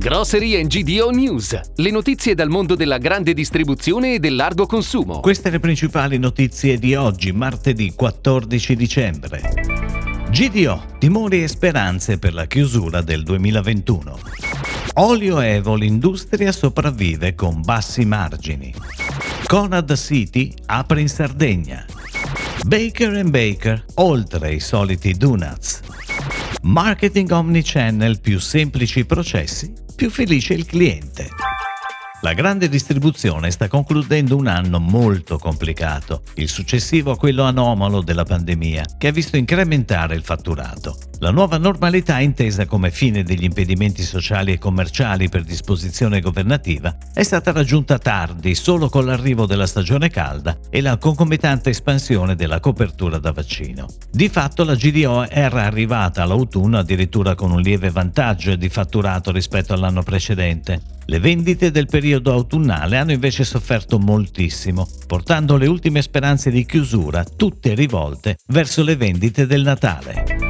Grocery and GDO News, le notizie dal mondo della grande distribuzione e del largo consumo. Queste le principali notizie di oggi, martedì 14 dicembre. GDO, timori e speranze per la chiusura del 2021. Olio Evo, l'industria sopravvive con bassi margini. Conad City apre in Sardegna. Baker Baker, oltre i soliti donuts. Marketing omnichannel, più semplici processi, più felice il cliente. La grande distribuzione sta concludendo un anno molto complicato, il successivo a quello anomalo della pandemia, che ha visto incrementare il fatturato. La nuova normalità intesa come fine degli impedimenti sociali e commerciali per disposizione governativa è stata raggiunta tardi solo con l'arrivo della stagione calda e la concomitante espansione della copertura da vaccino. Di fatto la GDO era arrivata all'autunno addirittura con un lieve vantaggio di fatturato rispetto all'anno precedente. Le vendite del periodo autunnale hanno invece sofferto moltissimo, portando le ultime speranze di chiusura tutte rivolte verso le vendite del Natale.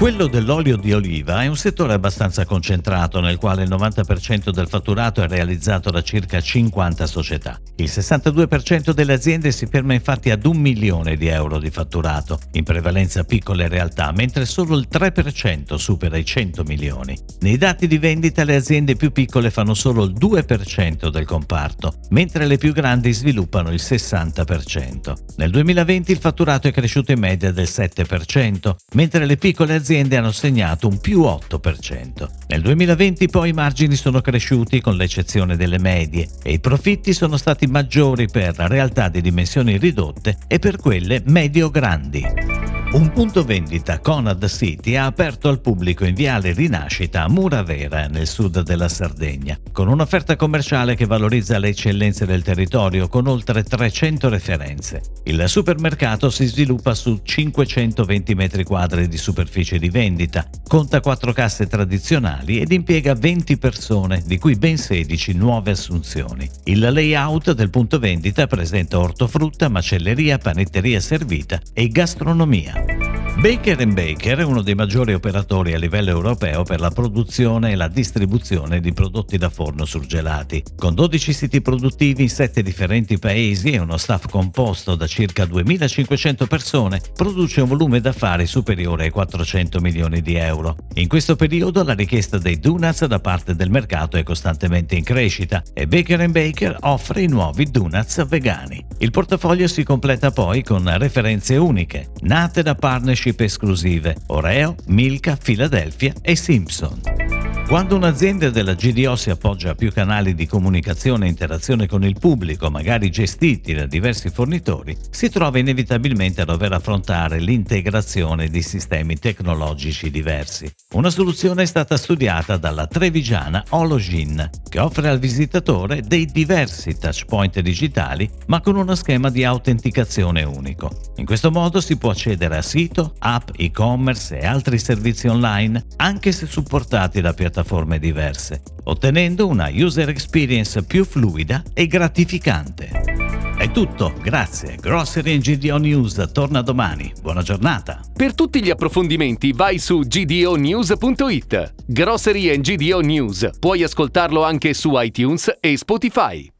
Quello dell'olio di oliva è un settore abbastanza concentrato nel quale il 90% del fatturato è realizzato da circa 50 società. Il 62% delle aziende si ferma infatti ad un milione di euro di fatturato, in prevalenza piccole realtà, mentre solo il 3% supera i 100 milioni. Nei dati di vendita le aziende più piccole fanno solo il 2% del comparto, mentre le più grandi sviluppano il 60%. Nel 2020 il fatturato è cresciuto in media del 7%, mentre le piccole aziende aziende hanno segnato un più 8%. Nel 2020 poi i margini sono cresciuti con l'eccezione delle medie e i profitti sono stati maggiori per realtà di dimensioni ridotte e per quelle medio-grandi. Un punto vendita Conad City ha aperto al pubblico in viale Rinascita a Muravera, nel sud della Sardegna, con un'offerta commerciale che valorizza le eccellenze del territorio con oltre 300 referenze. Il supermercato si sviluppa su 520 metri quadri di superficie di vendita, conta 4 casse tradizionali ed impiega 20 persone, di cui ben 16 nuove assunzioni. Il layout del punto vendita presenta ortofrutta, macelleria, panetteria servita e gastronomia. Baker Baker è uno dei maggiori operatori a livello europeo per la produzione e la distribuzione di prodotti da forno surgelati. Con 12 siti produttivi in 7 differenti paesi e uno staff composto da circa 2500 persone, produce un volume d'affari superiore ai 400 milioni di euro. In questo periodo la richiesta dei donuts da parte del mercato è costantemente in crescita e Baker Baker offre i nuovi donuts vegani. Il portafoglio si completa poi con referenze uniche, nate da partnership partnership esclusive Oreo, Milka, Philadelphia e Simpson. Quando un'azienda della GDO si appoggia a più canali di comunicazione e interazione con il pubblico, magari gestiti da diversi fornitori, si trova inevitabilmente a dover affrontare l'integrazione di sistemi tecnologici diversi. Una soluzione è stata studiata dalla trevigiana Hologin, che offre al visitatore dei diversi touchpoint digitali, ma con uno schema di autenticazione unico. In questo modo si può accedere a sito, app, e-commerce e altri servizi online, anche se supportati da piattaforme piattaforme diverse, ottenendo una user experience più fluida e gratificante. È tutto, grazie. Grocery and GDO News torna domani. Buona giornata. Per tutti gli approfondimenti vai su gdonews.it. Grocery and GDO News. Puoi ascoltarlo anche su iTunes e Spotify.